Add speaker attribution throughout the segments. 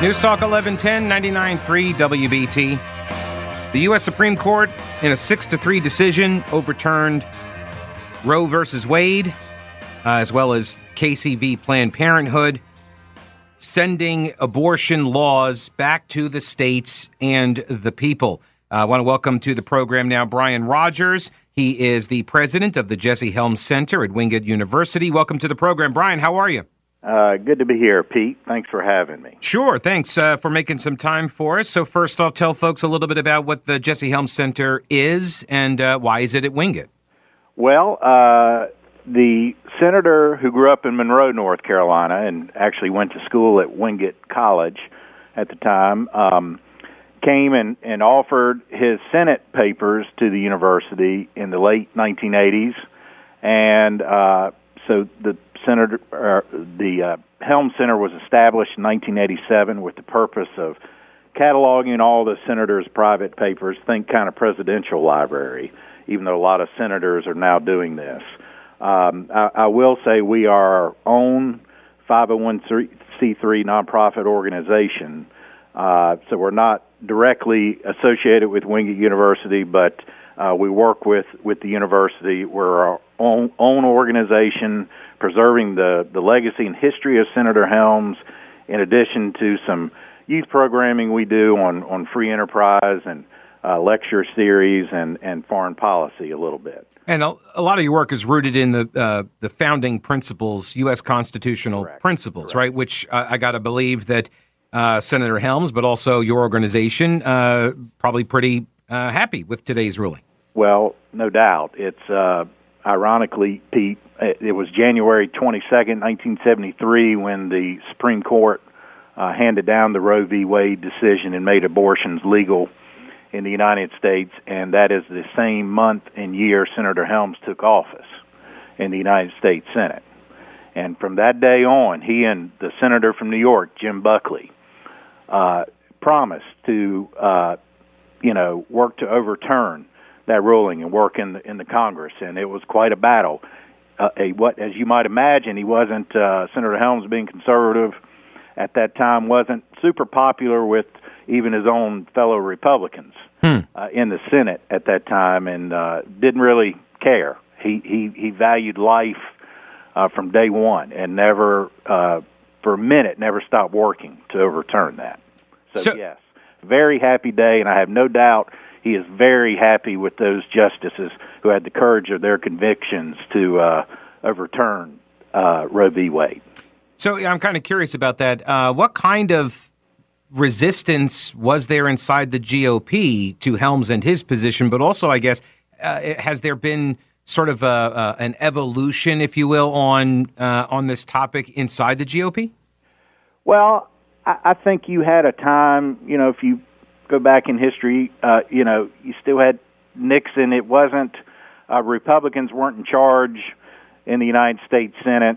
Speaker 1: News Talk 1110 99.3 WBT. The U.S. Supreme Court, in a 6 to 3 decision, overturned Roe versus Wade, uh, as well as Casey v. Planned Parenthood, sending abortion laws back to the states and the people. Uh, I want to welcome to the program now Brian Rogers. He is the president of the Jesse Helms Center at Wingate University. Welcome to the program. Brian, how are you?
Speaker 2: Uh, good to be here, Pete. Thanks for having me.
Speaker 1: Sure. Thanks uh, for making some time for us. So, first off, tell folks a little bit about what the Jesse Helms Center is and uh, why is it at Wingate?
Speaker 2: Well, uh, the senator who grew up in Monroe, North Carolina, and actually went to school at Wingate College at the time, um, came and, and offered his Senate papers to the university in the late 1980s. And uh, so the Senator, uh, the uh, Helm Center was established in 1987 with the purpose of cataloging all the senators' private papers. Think kind of presidential library, even though a lot of senators are now doing this. Um, I, I will say we are our own 501c3 nonprofit organization, uh, so we're not directly associated with Wingate University, but uh, we work with with the university. We're our own, own organization preserving the, the legacy and history of Senator Helms, in addition to some youth programming we do on, on free enterprise and uh, lecture series and, and foreign policy a little bit.
Speaker 1: And a, a lot of your work is rooted in the uh, the founding principles, U.S. constitutional
Speaker 2: Correct.
Speaker 1: principles,
Speaker 2: Correct.
Speaker 1: right? Which uh, I got to believe that uh, Senator Helms, but also your organization, uh, probably pretty uh, happy with today's ruling.
Speaker 2: Well, no doubt. It's uh, ironically, Pete, it was January 22nd, 1973, when the Supreme Court uh, handed down the Roe v. Wade decision and made abortions legal in the United States, and that is the same month and year Senator Helms took office in the United States Senate. And from that day on, he and the senator from New York, Jim Buckley, uh, promised to, uh, you know, work to overturn that ruling and work in the, in the Congress. And it was quite a battle. Uh, a, what, as you might imagine, he wasn't uh, Senator Helms being conservative at that time wasn't super popular with even his own fellow Republicans
Speaker 1: Hmm.
Speaker 2: uh, in the Senate at that time, and uh, didn't really care. He he he valued life uh, from day one, and never uh, for a minute never stopped working to overturn that. So,
Speaker 1: So-
Speaker 2: yes, very happy day, and I have no doubt he is very happy with those justices who had the courage of their convictions to uh, overturn uh, Roe v. Wade.
Speaker 1: So I'm kind of curious about that. Uh, what kind of resistance was there inside the GOP to Helms and his position? But also, I guess, uh, has there been sort of a, uh, an evolution, if you will, on uh, on this topic inside the GOP?
Speaker 2: Well, I, I think you had a time, you know, if you go back in history, uh, you know, you still had Nixon. It wasn't uh, Republicans weren't in charge in the United States Senate.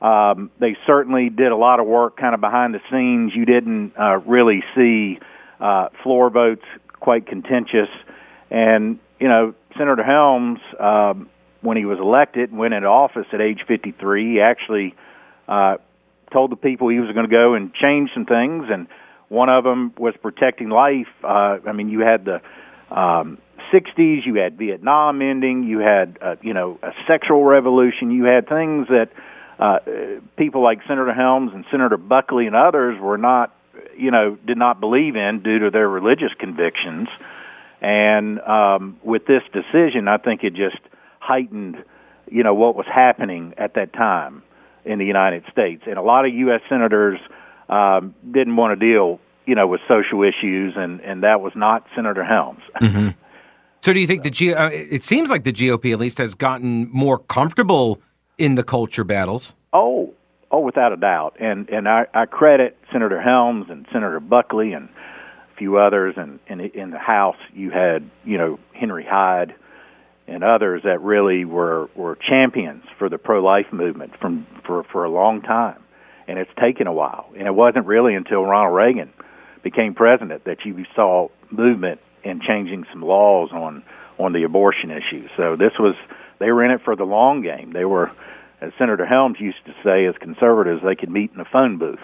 Speaker 2: Um, they certainly did a lot of work kind of behind the scenes. You didn't uh, really see uh, floor votes quite contentious. And, you know, Senator Helms, um, when he was elected and went into office at age 53, he actually uh, told the people he was going to go and change some things. And one of them was protecting life. Uh, I mean, you had the um, 60s, you had Vietnam ending, you had, uh, you know, a sexual revolution, you had things that uh, people like Senator Helms and Senator Buckley and others were not, you know, did not believe in due to their religious convictions. And um, with this decision, I think it just heightened, you know, what was happening at that time in the United States. And a lot of U.S. senators um, didn't want to deal, you know, with social issues, and and that was not Senator Helms.
Speaker 1: So, do you think the G? Uh, it seems like the GOP at least has gotten more comfortable in the culture battles.
Speaker 2: Oh, oh, without a doubt. And and I, I credit Senator Helms and Senator Buckley and a few others. And in, in the House, you had you know Henry Hyde and others that really were were champions for the pro life movement from for for a long time. And it's taken a while. And it wasn't really until Ronald Reagan became president that you saw movement in changing some laws on on the abortion issue. So this was they were in it for the long game. They were as Senator Helms used to say, as conservatives, they could meet in a phone booth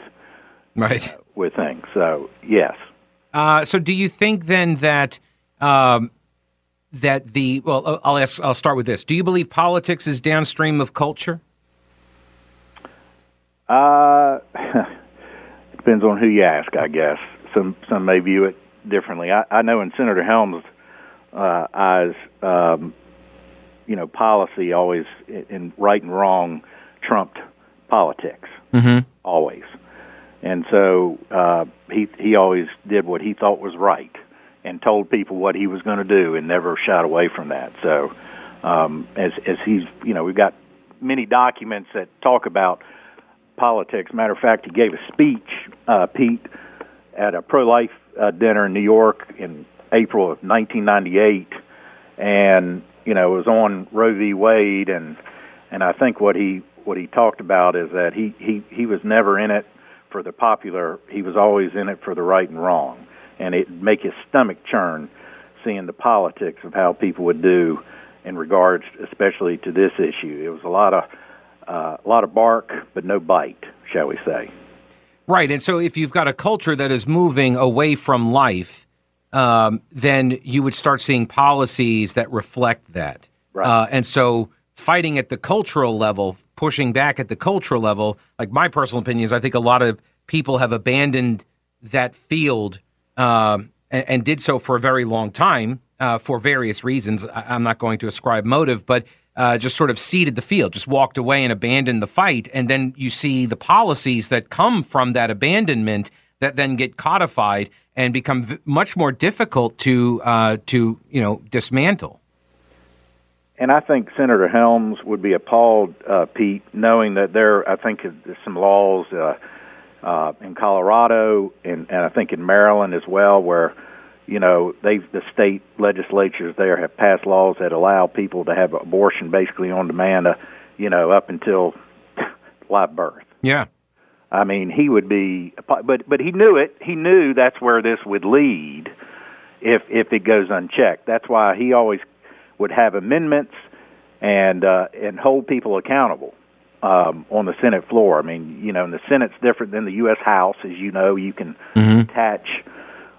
Speaker 1: Right.
Speaker 2: with things. So yes.
Speaker 1: Uh, so do you think then that um, that the well, I'll ask. I'll start with this. Do you believe politics is downstream of culture?
Speaker 2: Uh, depends on who you ask, I guess. Some some may view it differently. I, I know in Senator Helms' uh, eyes, um, you know, policy always in right and wrong trumped politics
Speaker 1: mm-hmm.
Speaker 2: always, and so uh, he he always did what he thought was right and told people what he was going to do and never shied away from that. So um, as as he's you know we've got many documents that talk about politics. Matter of fact, he gave a speech, uh, Pete, at a pro-life uh, dinner in New York in April of 1998, and you know it was on Roe v. Wade, and and I think what he what he talked about is that he he he was never in it for the popular. He was always in it for the right and wrong, and it make his stomach churn seeing the politics of how people would do in regards, especially to this issue. It was a lot of uh, a lot of bark, but no bite, shall we say?
Speaker 1: Right, and so if you've got a culture that is moving away from life, um, then you would start seeing policies that reflect that.
Speaker 2: Right.
Speaker 1: Uh, and so fighting at the cultural level, pushing back at the cultural level, like my personal opinion is, I think a lot of people have abandoned that field um, and, and, did so for a very long time uh, for various reasons. I, am not going to ascribe motive, but uh, just sort of ceded the field, just walked away and abandoned the fight. And then you see the policies that come from that abandonment that then get codified and become v- much more difficult to uh, to you know dismantle.
Speaker 2: And I think Senator Helms would be appalled, uh, Pete, knowing that there, I think, there's some laws uh, uh, in Colorado and, and I think in Maryland as well where you know they the state legislatures there have passed laws that allow people to have abortion basically on demand, uh, you know, up until live birth.
Speaker 1: Yeah.
Speaker 2: I mean, he would be, but but he knew it. He knew that's where this would lead if if it goes unchecked. That's why he always would have amendments and uh, and hold people accountable um, on the Senate floor. I mean, you know, and the Senate's different than the U.S. House, as you know. You can
Speaker 1: mm-hmm.
Speaker 2: attach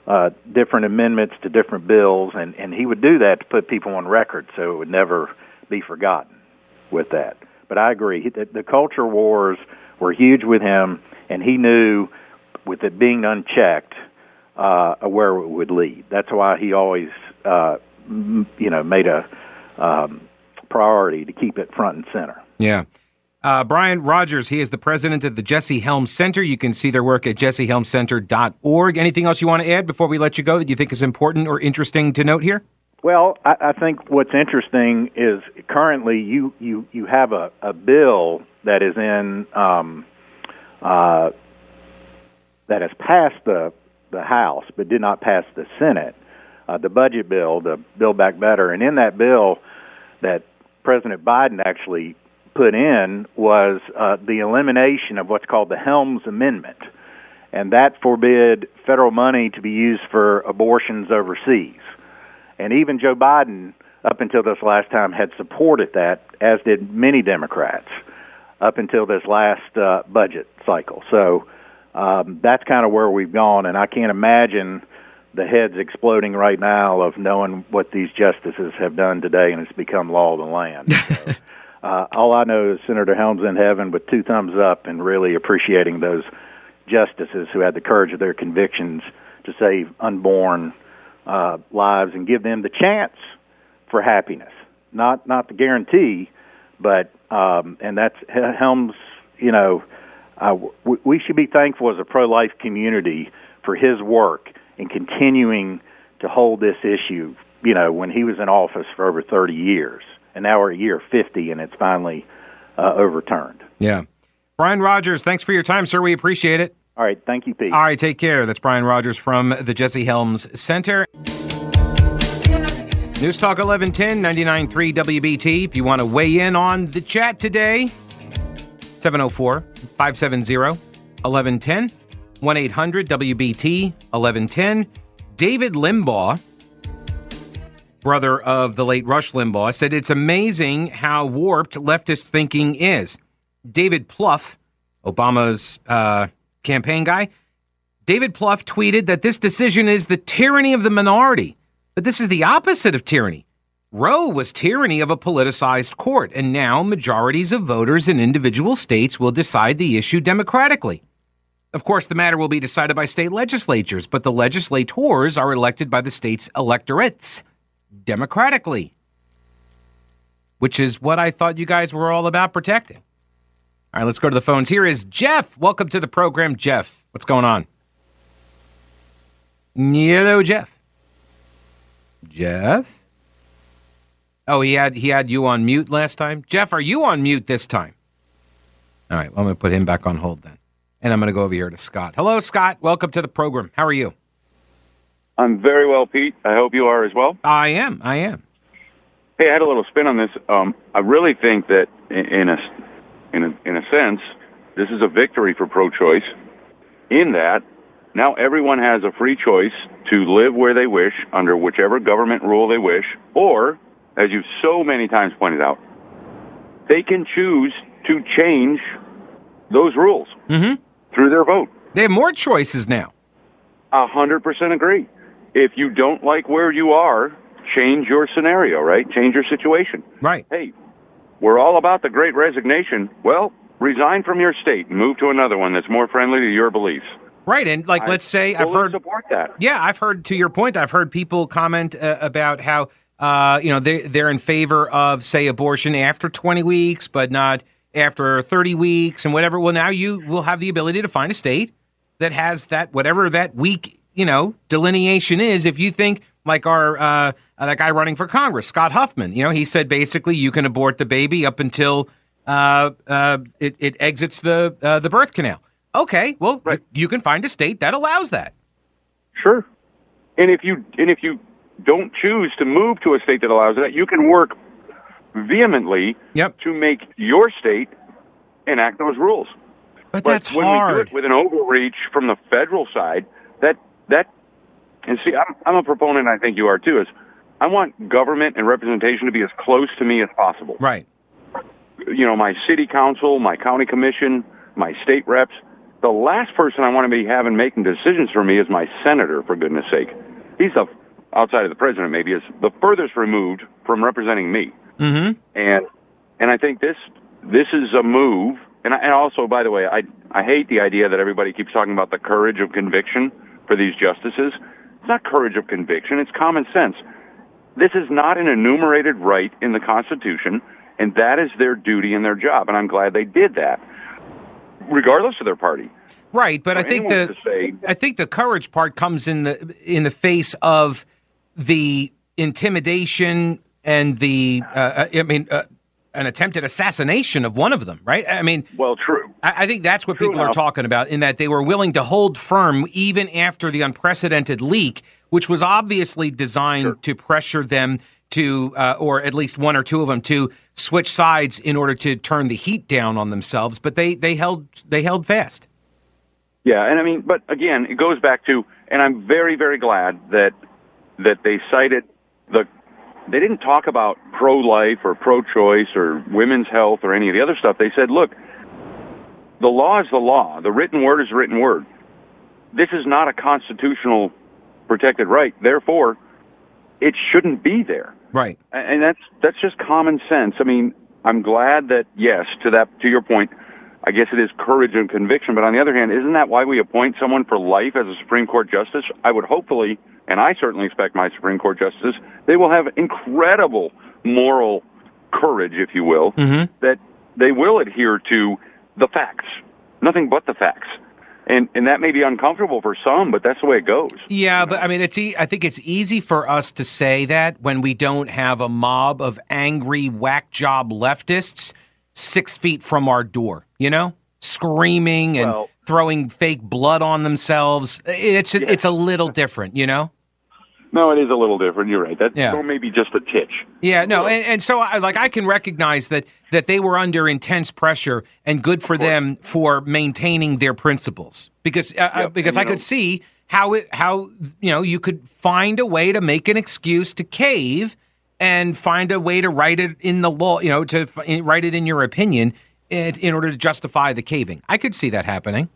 Speaker 2: uh, different amendments to different bills, and, and he would do that to put people on record so it would never be forgotten with that. But I agree, the, the culture wars were huge with him, and he knew with it being unchecked uh, where it would lead. That's why he always, uh, you know, made a um, priority to keep it front and center.
Speaker 1: Yeah. Uh, Brian Rogers, he is the president of the Jesse Helms Center. You can see their work at jessehelmscenter.org. Anything else you want to add before we let you go that you think is important or interesting to note here?
Speaker 2: Well, I, I think what's interesting is currently you, you, you have a, a bill that is in um, uh, that has passed the the House but did not pass the Senate. Uh, the budget bill, the Build Back Better, and in that bill that President Biden actually put in was uh, the elimination of what's called the Helms Amendment, and that forbid federal money to be used for abortions overseas. And even Joe Biden, up until this last time, had supported that, as did many Democrats, up until this last uh, budget cycle. So um, that's kind of where we've gone, and I can't imagine the heads exploding right now of knowing what these justices have done today, and it's become law of the land. So, uh, all I know is Senator Helms in heaven with two thumbs up and really appreciating those justices who had the courage of their convictions to save unborn uh, lives and give them the chance for happiness, not not the guarantee, but um, and that's Helms. You know, uh, we should be thankful as a pro-life community for his work in continuing to hold this issue. You know, when he was in office for over 30 years and now we're at year 50 and it's finally uh, overturned.
Speaker 1: Yeah. Brian Rogers, thanks for your time, sir. We appreciate it.
Speaker 2: All right. Thank you, Pete.
Speaker 1: All right. Take care. That's Brian Rogers from the Jesse Helms Center. News Talk 1110, 99.3 WBT. If you want to weigh in on the chat today, 704 570 1110, 1 800 WBT 1110. David Limbaugh brother of the late Rush Limbaugh, said it's amazing how warped leftist thinking is. David Plouffe, Obama's uh, campaign guy, David Plouffe tweeted that this decision is the tyranny of the minority. But this is the opposite of tyranny. Roe was tyranny of a politicized court, and now majorities of voters in individual states will decide the issue democratically. Of course, the matter will be decided by state legislatures, but the legislators are elected by the state's electorates democratically, which is what I thought you guys were all about protecting. All right, let's go to the phones. Here is Jeff. Welcome to the program, Jeff. What's going on? Hello, Jeff. Jeff? Oh, he had he had you on mute last time. Jeff, are you on mute this time? All right, well, I'm going to put him back on hold then. And I'm going to go over here to Scott. Hello, Scott. Welcome to the program. How are you?
Speaker 3: I'm very well, Pete. I hope you are as well.
Speaker 1: I am. I am.
Speaker 3: Hey, I had a little spin on this. Um, I really think that, in a, in a in a sense, this is a victory for pro-choice. In that, now everyone has a free choice to live where they wish under whichever government rule they wish, or, as you've so many times pointed out, they can choose to change those rules
Speaker 1: mm-hmm.
Speaker 3: through their vote.
Speaker 1: They have more choices now.
Speaker 3: A hundred percent agree. If you don't like where you are, change your scenario, right? Change your situation.
Speaker 1: Right.
Speaker 3: Hey, we're all about the great resignation. Well, resign from your state and move to another one that's more friendly to your beliefs.
Speaker 1: Right, and like
Speaker 3: I
Speaker 1: let's say I've heard
Speaker 3: support that.
Speaker 1: Yeah, I've heard to your point. I've heard people comment uh, about how uh, you know they they're in favor of say abortion after 20 weeks, but not after 30 weeks and whatever. Well, now you will have the ability to find a state that has that whatever that week you know delineation is. If you think like our uh, that guy running for Congress, Scott Huffman, you know, he said basically you can abort the baby up until uh, uh, it, it exits the uh, the birth canal. Okay, well,
Speaker 3: Right.
Speaker 1: you, can find a state that allows that.
Speaker 3: Sure. And if you and if you don't choose to move to a state that allows that, you can work vehemently
Speaker 1: Yep.
Speaker 3: to make your state enact those rules.
Speaker 1: But
Speaker 3: But
Speaker 1: that's
Speaker 3: when we do
Speaker 1: hard.
Speaker 3: it with an overreach from the federal side, that that and see, I'm I'm a proponent. I think you are too. Is I want government and representation to be as close to me as possible.
Speaker 1: right.
Speaker 3: You know, my city council, my county commission, my state reps. The last person I want to be having making decisions for me is my senator. For goodness sake, he's the outside of the president. Maybe is the furthest removed from representing me.
Speaker 1: Mm-hmm.
Speaker 3: And and I think this this is a move. And, I, and also, by the way, I I hate the idea that everybody keeps talking about the courage of conviction for these justices. It's not courage of conviction. It's common sense. This is not an enumerated right in the Constitution, and that is their duty and their job. And I'm glad they did that, regardless of their party.
Speaker 1: Right, but I think the
Speaker 3: say-
Speaker 1: I think the courage part comes in the in the face of the intimidation and the uh, uh, I mean uh, an attempted assassination of one of them. Right. I mean,
Speaker 3: Well, true.
Speaker 1: I, I think that's what
Speaker 3: True
Speaker 1: people are talking about in that they were willing to hold firm even after the unprecedented leak, which was obviously designed to pressure them to, uh, or at least one or two of them, to switch sides in order to turn the heat down on themselves. But they they held they held fast.
Speaker 3: Yeah, and I mean, but again, it goes back to, and I'm very, very glad that that they cited the. They didn't talk about pro-life or pro-choice or women's health or any of the other stuff. They said, look, the law is the law. The written word is the written word. This is not a constitutional protected right. Therefore, it shouldn't be there.
Speaker 1: Right.
Speaker 3: And that's that's just common sense. I mean, I'm glad that yes, to that to your point, I guess it is courage and conviction. But on the other hand, isn't that why we appoint someone for life as a Supreme Court justice? I would hopefully, and I certainly expect my Supreme Court justices, they will have incredible moral courage, if you will,
Speaker 1: Mhm.
Speaker 3: that they will adhere to the facts, nothing but the facts. And and that may be uncomfortable for some, but that's the way it goes.
Speaker 1: Yeah, but I mean, it's. E- I think it's easy for us to say that when we don't have a mob of angry whack job leftists six feet from our door. You know, screaming and
Speaker 3: Well-
Speaker 1: throwing fake blood on themselves. It's just, it's a little different. You know.
Speaker 3: No, it is a little different. You're right. That
Speaker 1: Yeah.
Speaker 3: or maybe just a titch.
Speaker 1: Yeah, no, and, and so I like I can recognize that that they were under intense pressure, and good for them for maintaining their principles because uh, uh,
Speaker 3: Yep,
Speaker 1: because
Speaker 3: and
Speaker 1: I
Speaker 3: you
Speaker 1: could see how it how you know you could find a way to make an excuse to cave and find a way to write it in the law, you know, to f- write it in your opinion in, in order to justify the caving. I could see that happening.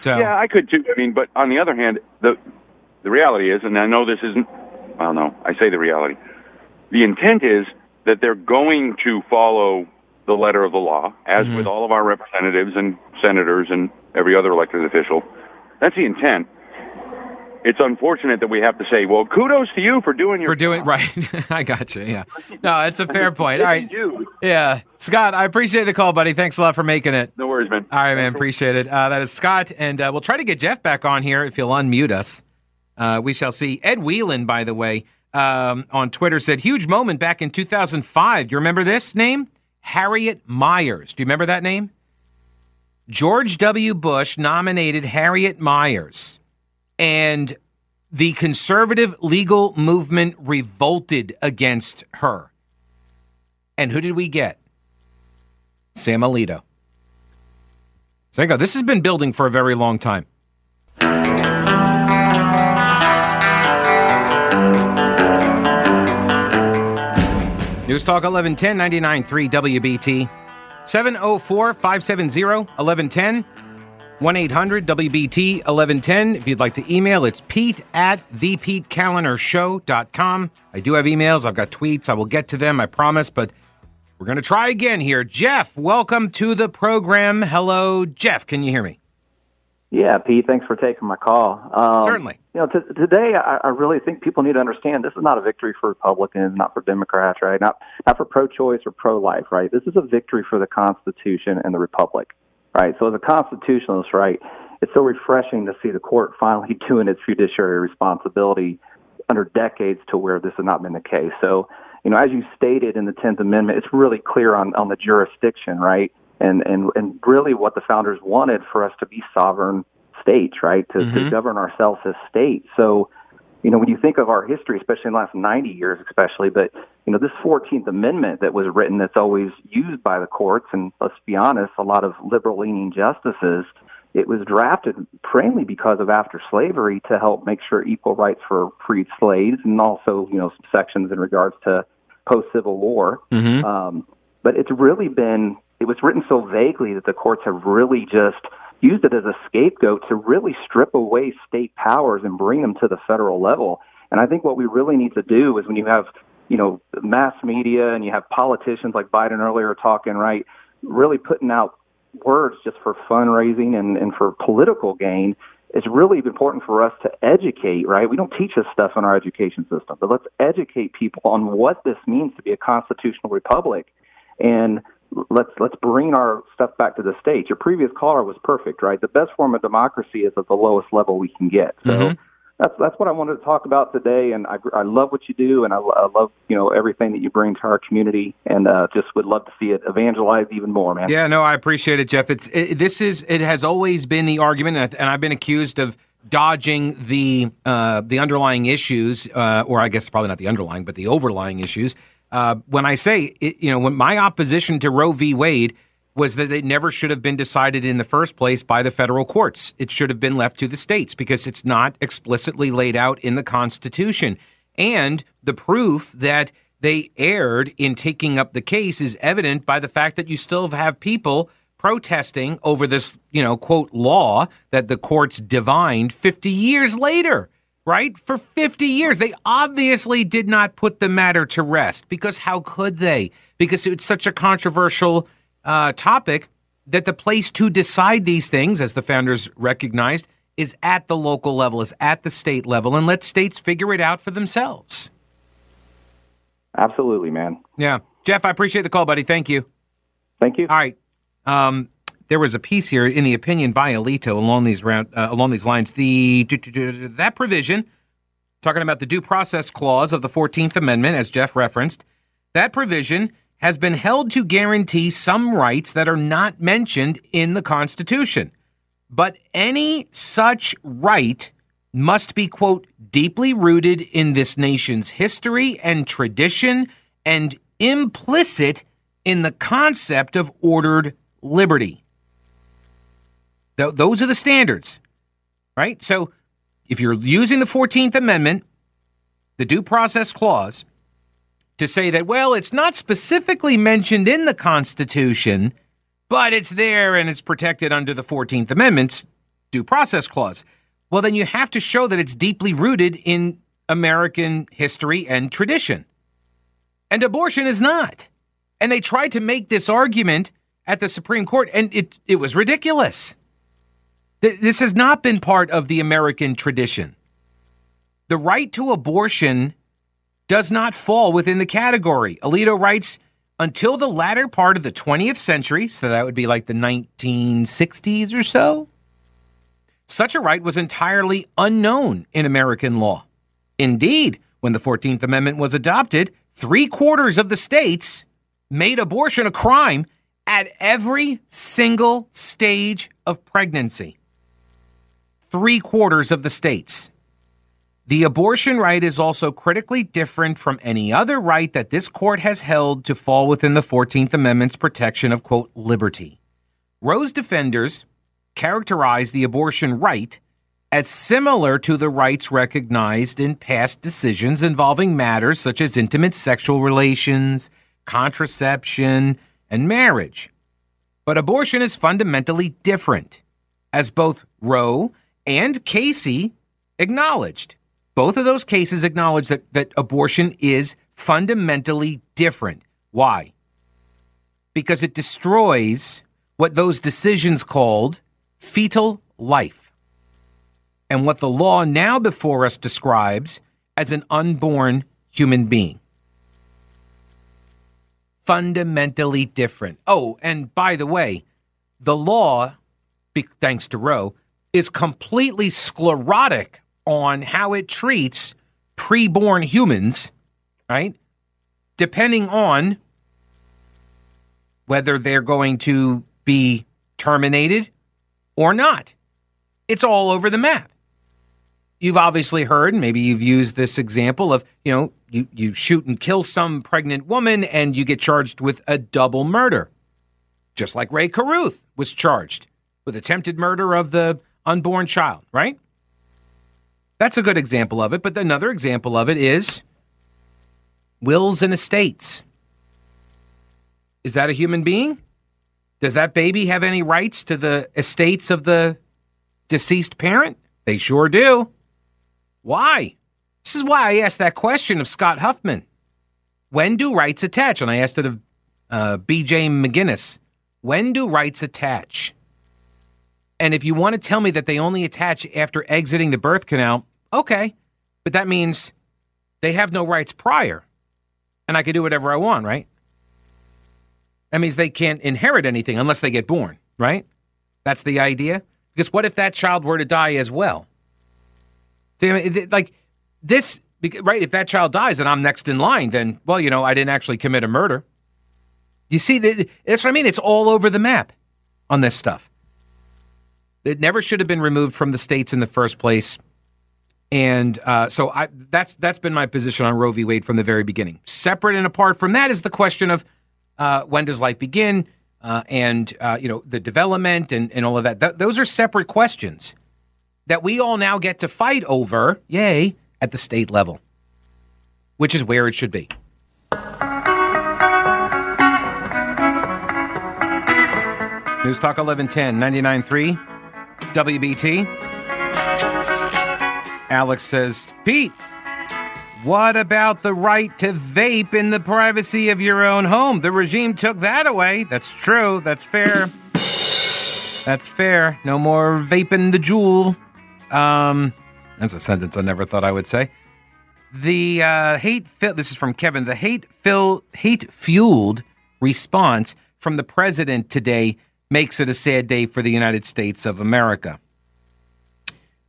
Speaker 1: So
Speaker 3: Yeah, I could too. I mean, but on the other hand, the the reality is, and I know this isn't. Well, no, I say the reality. The intent is that they're going to follow the letter of the law, as mm-hmm. with all of our representatives and senators and every other elected official. That's the intent. It's unfortunate that we have to say, "Well, kudos to you for doing your
Speaker 1: for doing right. I got you. Yeah. No, it's a fair point. All right. Yeah, Scott, I appreciate the call, buddy. Thanks a lot for making it.
Speaker 3: No worries, man.
Speaker 1: All right, man. Appreciate it. Uh, that is Scott, and uh, we'll try to get Jeff back on here if he'll unmute us. Uh, we shall see. Ed Whelan, by the way, um, on Twitter said, huge moment back in 2005. Do you remember this name? Harriet Miers. Do you remember that name? George W. Bush nominated Harriet Miers, and the conservative legal movement revolted against her. And who did we get? Sam Alito. So there you go. This has been building for a very long time. News Talk 1110 99.3 WBT 704 570 1110 1 800 WBT 1110. If you'd like to email, it's pete at thepetekalinershow.com. I do have emails, I've got tweets. I will get to them, I promise, but we're going to try again here. Jeff, welcome to the program. Hello, Jeff. Can you hear me?
Speaker 4: Yeah, Pete, thanks for taking my call. Um,
Speaker 1: Certainly.
Speaker 4: You know, t- today I, I really think people need to understand this is not a victory for Republicans, not for Democrats, right? Not not for pro-choice or pro-life, right? This is a victory for the Constitution and the Republic, right? So as a constitutionalist, right, it's so refreshing to see the court finally doing its fiduciary responsibility under decades to where this has not been the case. So, you know, as you stated in the Tenth Amendment, it's really clear on on the jurisdiction, right? and and and really what the founders wanted for us to be sovereign states, right? To, to mm-hmm. govern ourselves as states. So, you know, when you think of our history, especially in the last 90 years, especially, but you know, this 14th Amendment that was written, that's always used by the courts, and let's be honest, a lot of liberal-leaning justices. It was drafted mainly because of after slavery to help make sure equal rights for freed slaves, and also, you know, some sections in regards to post-Civil War. Um, but it's really been it was written so vaguely that the courts have really just used it as a scapegoat to really strip away state powers and bring them to the federal level. And I think what we really need to do is when you have, you know, mass media and you have politicians like Biden earlier talking, right, really putting out words just for fundraising and, and for political gain, it's really important for us to educate, right? We don't teach this stuff in our education system, but let's educate people on what this means to be a constitutional republic. And let's let's bring our stuff back to the states. Your previous caller was perfect, right? The best form of democracy is at the lowest level we can get. So
Speaker 1: Mhm.
Speaker 4: that's that's what I wanted to talk about today. And I I love what you do, and I, I love you know everything that you bring to our community, and uh, just would love to see it evangelized even more, man.
Speaker 1: Yeah, no, I appreciate it, Jeff. It's it, this is it has always been the argument, and, I, and I've been accused of dodging the uh, the underlying issues, uh, or I guess probably not the underlying, but the overlying issues. Uh, when I say, it, you know, when my opposition to Roe v. Wade was that it never should have been decided in the first place by the federal courts. It should have been left to the states because it's not explicitly laid out in the Constitution. And the proof that they erred in taking up the case is evident by the fact that you still have people protesting over this, you know, quote, law that the courts divined 50 years later, right? For 50 years. They obviously did not put the matter to rest because how could they? Because it's such a controversial uh, topic that the place to decide these things, as the founders recognized, is at the local level, is at the state level, and let states figure it out for themselves.
Speaker 4: Absolutely, man.
Speaker 1: Yeah. Jeff, I appreciate the call, buddy. Thank you.
Speaker 4: Thank you.
Speaker 1: All right. Um, there was a piece here in the opinion by Alito along these round, uh, along these lines. The that provision, talking about the due process clause of the Fourteenth Amendment, as Jeff referenced, that provision has been held to guarantee some rights that are not mentioned in the Constitution. But any such right must be, quote, deeply rooted in this nation's history and tradition and implicit in the concept of ordered liberty. Th- those are the standards, right? So if you're using the 14th Amendment, the Due Process Clause, to say that, well, it's not specifically mentioned in the Constitution, but it's there and it's protected under the 14th Amendment's due process clause. Well, then you have to show that it's deeply rooted in American history and tradition. And abortion is not. And they tried to make this argument at the Supreme Court, and it, it was ridiculous. This has not been part of the American tradition. The right to abortion does not fall within the category. Alito writes until the latter part of the 20th century, so that would be like the 1960s or so, such a right was entirely unknown in American law. Indeed, when the 14th Amendment was adopted, three quarters of the states made abortion a crime at every single stage of pregnancy. Three quarters of the states. The abortion right is also critically different from any other right that this court has held to fall within the 14th Amendment's protection of, quote, liberty. Roe's defenders characterize the abortion right as similar to the rights recognized in past decisions involving matters such as intimate sexual relations, contraception, and marriage. But abortion is fundamentally different, as both Roe and Casey acknowledged. Both of those cases acknowledge that, that abortion is fundamentally different. Why? Because it destroys what those decisions called fetal life and what the law now before us describes as an unborn human being. Fundamentally different. Oh, and by the way, the law, thanks to Roe, is completely sclerotic on how it treats preborn humans, right? Depending on whether they're going to be terminated or not. It's all over the map. You've obviously heard, maybe you've used this example of, you know, you, you shoot and kill some pregnant woman and you get charged with a double murder. Just like Rae Carruth was charged with attempted murder of the unborn child, right? That's a good example of it. But another example of it is wills and estates. Is that a human being? Does that baby have any rights to the estates of the deceased parent? They sure do. Why? This is why I asked that question of Scott Huffman. When do rights attach? And I asked it of uh, BJ McGinnis. When do rights attach? And if you want to tell me that they only attach after exiting the birth canal, okay. But that means they have no rights prior. And I can do whatever I want, right? That means they can't inherit anything unless they get born, right? That's the idea. Because what if that child were to die as well? Like this, right? If that child dies and I'm next in line, then, well, you know, I didn't actually commit a murder. You see, that's what I mean. It's all over the map on this stuff. It never should have been removed from the states in the first place. And uh, so I, that's that's been my position on Roe v. Wade from the very beginning. Separate and apart from that is the question of uh, when does life begin, uh, and uh, you know the development and, and all of that. Th- those are separate questions that we all now get to fight over. Yay! At the state level, which is where it should be. News Talk 1110 99.3 WBT. Alex says, Pete, what about the right to vape in the privacy of your own home? The regime took that away. That's true. That's fair. That's fair. No more vaping the Juul. Um, that's a sentence I never thought I would say. The uh, hate fi- this is from Kevin. The hate fill hate fueled response from the president today makes it a sad day for the United States of America.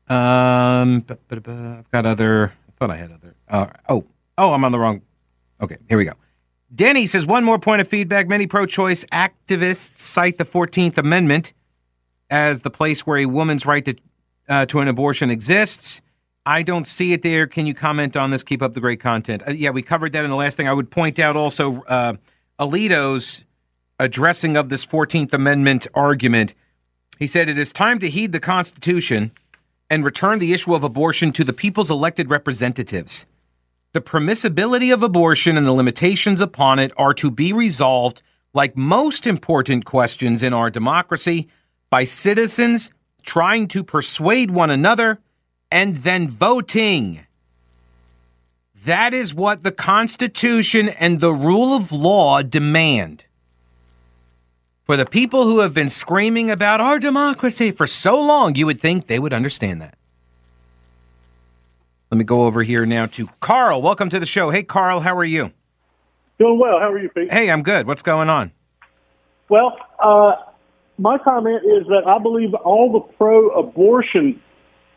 Speaker 1: Um, I've got other. I thought I had other. Uh, oh, oh, I'm on the wrong. Okay, here we go. Denny says one more point of feedback. Many pro-choice activists cite the Fourteenth Amendment as the place where a woman's right to uh, to an abortion exists. I don't see it there. Can you comment on this? Keep up the great content. Uh, yeah, we covered that in the last thing. I would point out also uh, Alito's addressing of this 14th Amendment argument. He said, It is time to heed the Constitution and return the issue of abortion to the people's elected representatives. The permissibility of abortion and the limitations upon it are to be resolved, like most important questions in our democracy, by citizens trying to persuade one another, and then voting. That is what the Constitution and the rule of law demand. For the people who have been screaming about our democracy for so long, you would think they would understand that. Let me go over here now to Carl. Welcome to the show. Hey, Carl, how are you?
Speaker 5: Doing well. How are you, Pete?
Speaker 1: Hey, I'm good. What's going on?
Speaker 5: Well, uh, my comment is that I believe all the pro-abortion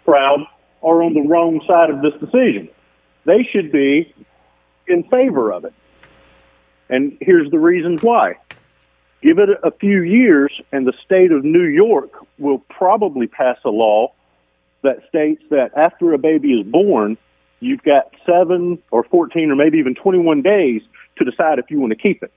Speaker 5: crowd are on the wrong side of this decision. They should be in favor of it. And here's the reasons why. Give it a few years, and the state of New York will probably pass a law that states that after a baby is born, you've got seven or 14 or maybe even 21 days to decide if you want to keep it.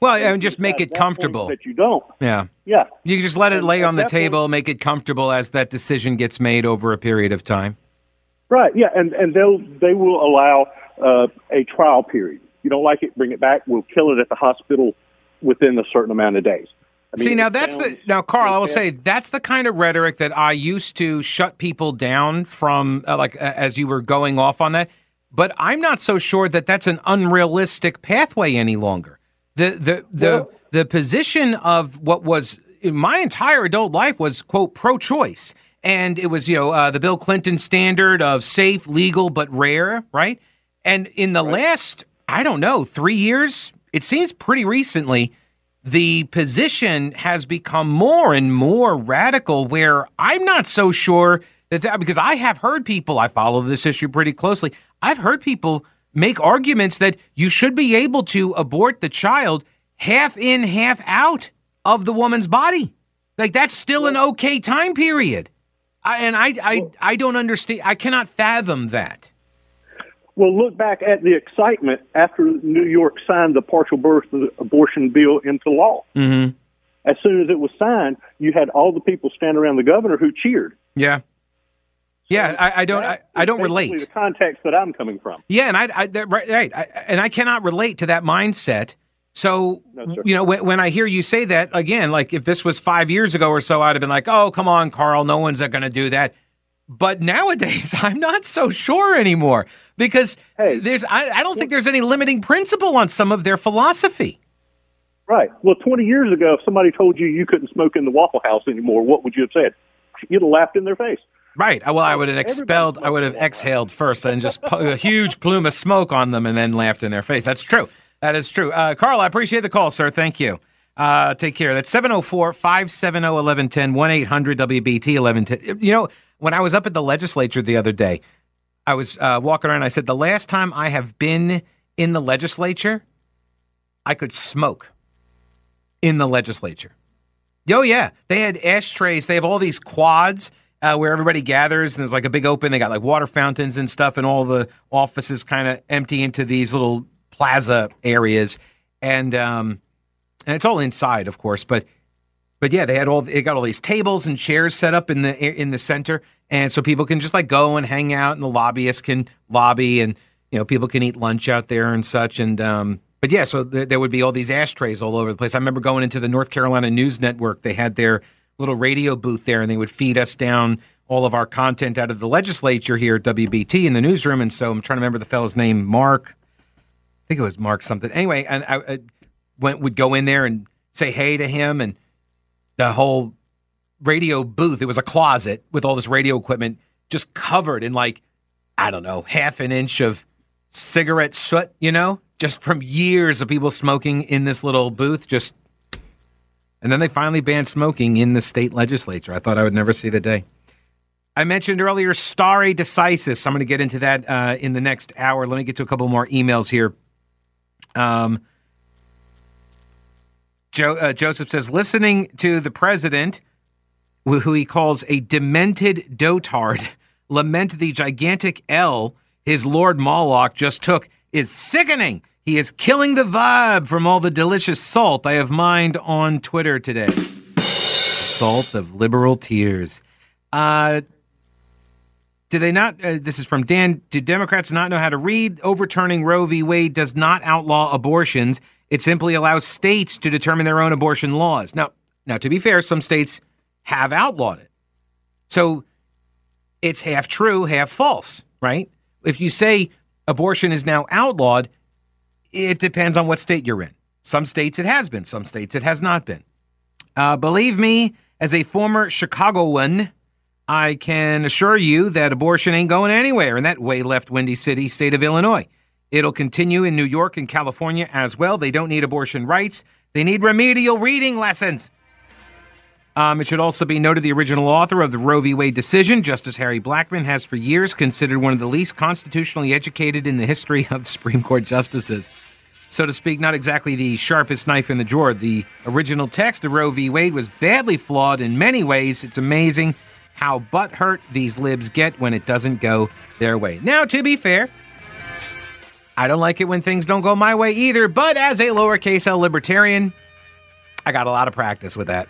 Speaker 1: Well, and just make it comfortable.
Speaker 5: That you don't.
Speaker 1: Yeah.
Speaker 5: Yeah.
Speaker 1: You can just let it
Speaker 5: And
Speaker 1: lay on the
Speaker 5: that point-
Speaker 1: table, make it comfortable as that decision gets made over a period of time.
Speaker 5: Right. Yeah. And and they'll they will allow uh, a trial period. You don't like it, bring it back. We'll kill it at the hospital within a certain amount of days. I mean,
Speaker 1: See, now that's the now, Carl. I will say that's the kind of rhetoric that I used to shut people down from, uh, like uh, as you were going off on that. But I'm not so sure that that's an unrealistic pathway any longer. The the the
Speaker 5: Well-
Speaker 1: the position of what was in my entire adult life was quote pro-choice, and it was you know uh, the Bill Clinton standard of safe, legal, but rare, right? And in the last, I don't know, three years, it seems pretty recently the position has become more and more radical where I'm not so sure that, that because I have heard people, I follow this issue pretty closely. I've heard people make arguments that you should be able to abort the child half in, half out of the woman's body. Like that's still an okay time period. I, and I, I, I don't understand. I cannot fathom that.
Speaker 5: Well, look back at the excitement after New York signed the partial birth abortion bill into law.
Speaker 1: Mm-hmm.
Speaker 5: As soon as it was signed, you had all the people stand around the governor who cheered.
Speaker 1: Yeah. Yeah, I, I don't. I, I don't relate.
Speaker 5: The context that I'm coming from.
Speaker 1: Yeah, and I, I right, right, I, and I cannot relate to that mindset. So,
Speaker 5: No,
Speaker 1: you know, when, when I hear you say that again, like if this was five years ago or so, I'd have been like, "Oh, come on, Carl, no one's going to do that." But nowadays, I'm not so sure anymore because
Speaker 5: Hey.
Speaker 1: there's. I, I don't think there's any limiting principle on some of their philosophy.
Speaker 5: Right. Well, 20 years ago, if somebody told you you couldn't smoke in the Waffle House anymore, what would you have said? You'd have laughed in their face.
Speaker 1: Right. Well, I would have expelled. I would have exhaled first and just a huge plume of smoke on them, and then laughed in their face. That's true. That is true. Uh, Carl, I appreciate the call, sir. Thank you. Uh, take care. That's 704 570 1110 1 800 WBT 1110. You know, when I was up at the legislature the other day, I was uh, walking around. I said, the last time I have been in the legislature, I could smoke in the legislature. Oh yeah, they had ashtrays. They have all these quads uh, where everybody gathers, and there's like a big open. They got like water fountains and stuff, and all the offices kind of empty into these little plaza areas, and um, and it's all inside, of course, but but yeah, they had all they got all these tables and chairs set up in the in the center, and so people can just like go and hang out, and the lobbyists can lobby, and you know people can eat lunch out there and such, and um, but yeah, so there, there would be all these ashtrays all over the place. I remember going into the North Carolina News Network; they had their little radio booth there, and they would feed us down all of our content out of the legislature here at WBT in the newsroom, and so I'm trying to remember the fellow's name, Mark. I think it was Mark something. Anyway, and I, I went would go in there and say hey to him, and the whole radio booth. It was a closet with all this radio equipment just covered in like, I don't know, half an inch of cigarette soot, you know, just from years of people smoking in this little booth. Just, and then they finally banned smoking in the state legislature. I thought I would never see the day. I mentioned earlier stare decisis. I'm going to get into that uh, in the next hour. Let me get to a couple more emails here. Um, Joe, uh, Joseph says, listening to the president, who he calls a demented dotard, lament the gigantic L his Lord Moloch just took is sickening. He is killing the vibe from all the delicious salt I have mined on Twitter today. Salt of liberal tears. Uh, do they not? Uh, this is from Dan. Do Democrats not know how to read? Overturning Roe v. Wade does not outlaw abortions. It simply allows states to determine their own abortion laws. Now, now to be fair, some states have outlawed it. So it's half true, half false, right? If you say abortion is now outlawed, it depends on what state you're in. Some states it has been, some states it has not been. Uh, believe me, as a former Chicagoan, I can assure you that abortion ain't going anywhere in that way left windy city, state of Illinois. It'll continue in New York and California as well. They don't need abortion rights, they need remedial reading lessons. Um, it should also be noted the original author of the Roe v. Wade decision, Justice Harry Blackmun, has for years considered one of the least constitutionally educated in the history of Supreme Court justices. So to speak, not exactly the sharpest knife in the drawer. The original text of Roe v. Wade was badly flawed in many ways. It's amazing how butthurt these libs get when it doesn't go their way. Now, to be fair, I don't like it when things don't go my way either, but as a lowercase l libertarian, I got a lot of practice with that.